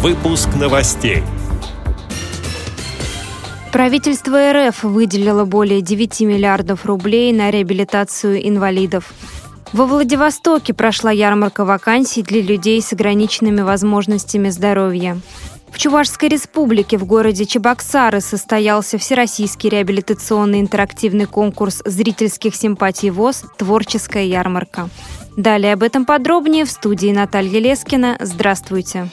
Выпуск новостей. Правительство РФ выделило более 9 миллиардов рублей на реабилитацию инвалидов. Во Владивостоке прошла ярмарка вакансий для людей с ограниченными возможностями здоровья. В Чувашской республике в городе Чебоксары состоялся Всероссийский реабилитационный интерактивный конкурс зрительских симпатий ВОЗ «Творческая ярмарка». Далее об этом подробнее в студии Наталья Лескина. Здравствуйте.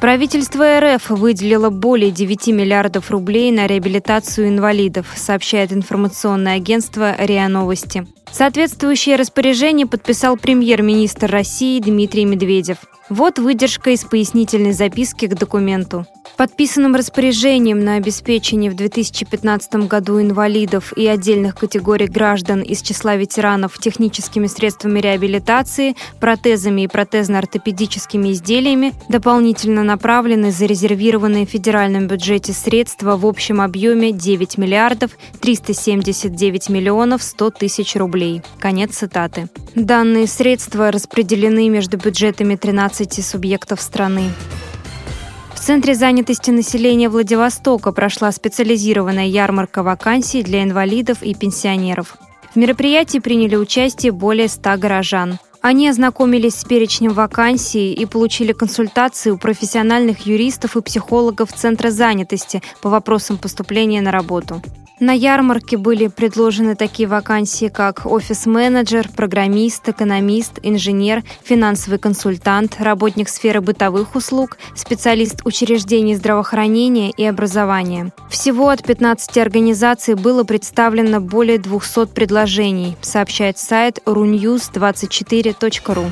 Правительство РФ выделило более 9 миллиардов рублей на реабилитацию инвалидов, сообщает информационное агентство РИА Новости. Соответствующее распоряжение подписал премьер-министр России Дмитрий Медведев. Вот выдержка из пояснительной записки к документу. Подписанным распоряжением на обеспечение в 2015 году инвалидов и отдельных категорий граждан из числа ветеранов техническими средствами реабилитации, протезами и протезно-ортопедическими изделиями дополнительно направлены зарезервированные в федеральном бюджете средства в общем объеме 9 миллиардов 379 миллионов 100 тысяч рублей. Конец цитаты. Данные средства распределены между бюджетами 13 субъектов страны. В Центре занятости населения Владивостока прошла специализированная ярмарка вакансий для инвалидов и пенсионеров. В мероприятии приняли участие более 100 горожан. Они ознакомились с перечнем вакансий и получили консультации у профессиональных юристов и психологов Центра занятости по вопросам поступления на работу. На ярмарке были предложены такие вакансии, как офис-менеджер, программист, экономист, инженер, финансовый консультант, работник сферы бытовых услуг, специалист учреждений здравоохранения и образования. Всего от 15 организаций было представлено более 200 предложений, сообщает сайт runews24.ru.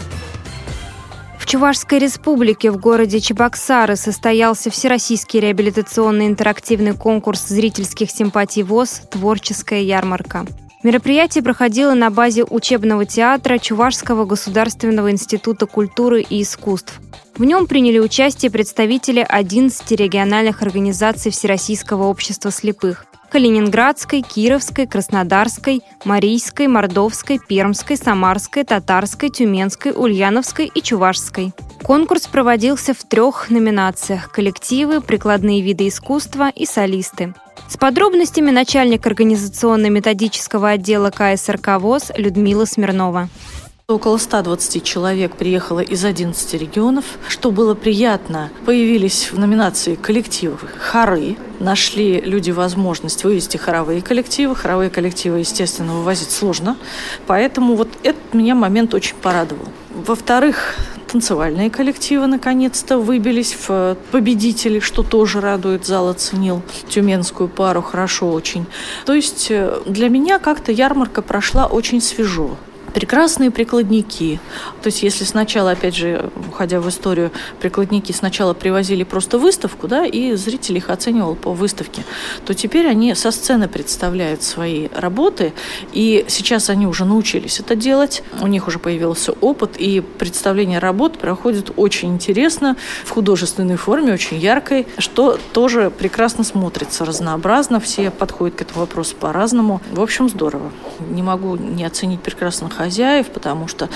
Чувашской республике в городе Чебоксары состоялся Всероссийский реабилитационный интерактивный конкурс зрительских симпатий ВОЗ «Творческая ярмарка». Мероприятие проходило на базе учебного театра Чувашского государственного института культуры и искусств. В нем приняли участие представители 11 региональных организаций Всероссийского общества слепых. Калининградской, Кировской, Краснодарской, Марийской, Мордовской, Пермской, Самарской, Татарской, Тюменской, Ульяновской и Чувашской. Конкурс проводился в трех номинациях – коллективы, прикладные виды искусства и солисты. С подробностями начальник организационно-методического отдела КСРК ВОЗ Людмила Смирнова. Около 120 человек приехало из 11 регионов. Что было приятно, появились в номинации коллективы хоры. Нашли люди возможность вывести хоровые коллективы. Хоровые коллективы, естественно, вывозить сложно. Поэтому вот этот меня момент очень порадовал. Во-вторых, танцевальные коллективы наконец-то выбились в победители, что тоже радует, зал оценил тюменскую пару хорошо очень. То есть э, для меня как-то ярмарка прошла очень свежо прекрасные прикладники. То есть если сначала, опять же, уходя в историю, прикладники сначала привозили просто выставку, да, и зритель их оценивал по выставке, то теперь они со сцены представляют свои работы, и сейчас они уже научились это делать, у них уже появился опыт, и представление работ проходит очень интересно, в художественной форме, очень яркой, что тоже прекрасно смотрится, разнообразно, все подходят к этому вопросу по-разному. В общем, здорово. Не могу не оценить прекрасных хозяев, потому что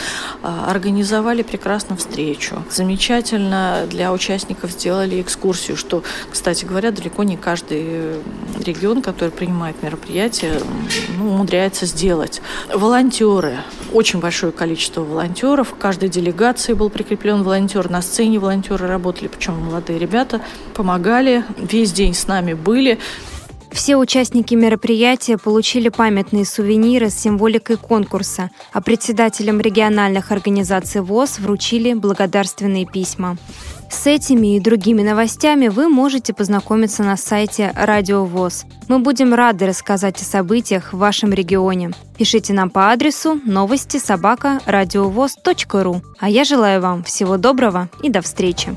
а, организовали прекрасно встречу. Замечательно для участников сделали экскурсию, что, кстати говоря, далеко не каждый регион, который принимает мероприятие, ну, умудряется сделать. Волонтеры. Очень большое количество волонтеров. В каждой делегации был прикреплен волонтер. На сцене волонтеры работали, причем молодые ребята помогали. Весь день с нами были. Все участники мероприятия получили памятные сувениры с символикой конкурса, а председателям региональных организаций ВОЗ вручили благодарственные письма. С этими и другими новостями вы можете познакомиться на сайте Радио ВОЗ. Мы будем рады рассказать о событиях в вашем регионе. Пишите нам по адресу новости собака ру. А я желаю вам всего доброго и до встречи.